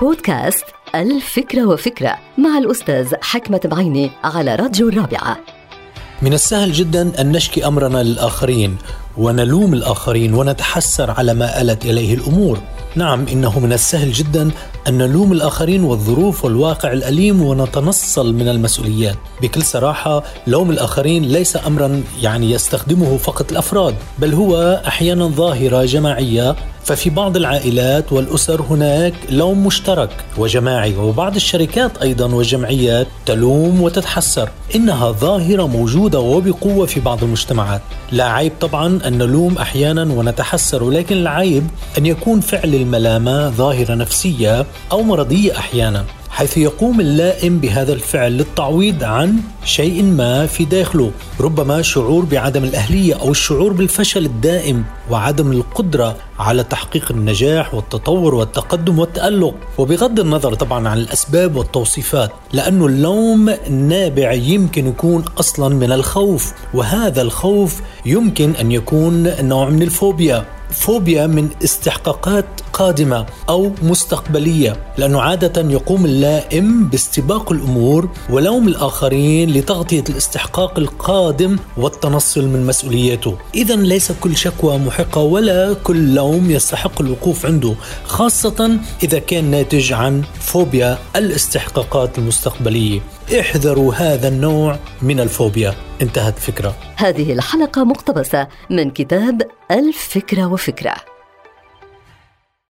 بودكاست الفكرة وفكرة مع الأستاذ حكمة بعيني على راديو الرابعة. من السهل جدا أن نشكي أمرنا للآخرين ونلوم الآخرين ونتحسر على ما آلت إليه الأمور. نعم إنه من السهل جدا أن نلوم الآخرين والظروف والواقع الأليم ونتنصل من المسؤوليات. بكل صراحة لوم الآخرين ليس أمرا يعني يستخدمه فقط الأفراد بل هو أحيانا ظاهرة جماعية ففي بعض العائلات والأسر هناك لوم مشترك وجماعي وبعض الشركات أيضا والجمعيات تلوم وتتحسر. إنها ظاهرة موجودة وبقوة في بعض المجتمعات. لا عيب طبعا أن نلوم أحيانا ونتحسر ولكن العيب أن يكون فعل الملامة ظاهرة نفسية أو مرضية أحيانا. حيث يقوم اللائم بهذا الفعل للتعويض عن شيء ما في داخله ربما شعور بعدم الأهلية أو الشعور بالفشل الدائم وعدم القدرة على تحقيق النجاح والتطور والتقدم والتألق. وبغض النظر طبعا عن الأسباب والتوصيفات لأنه اللوم نابع يمكن يكون أصلا من الخوف وهذا الخوف يمكن أن يكون نوع من الفوبيا. فوبيا من استحقاقات قادمة أو مستقبلية. لأنه عادة يقوم اللائم باستباق الأمور ولوم الآخرين لتغطية الاستحقاق القادم والتنصل من مسؤوليته. إذا ليس كل شكوى محقة ولا كل لوم يستحق الوقوف عنده خاصة إذا كان ناتج عن فوبيا الاستحقاقات المستقبلية. احذروا هذا النوع من الفوبيا. انتهت الفكرة هذه الحلقة مقتبسة من كتاب الفكرة وفكرة.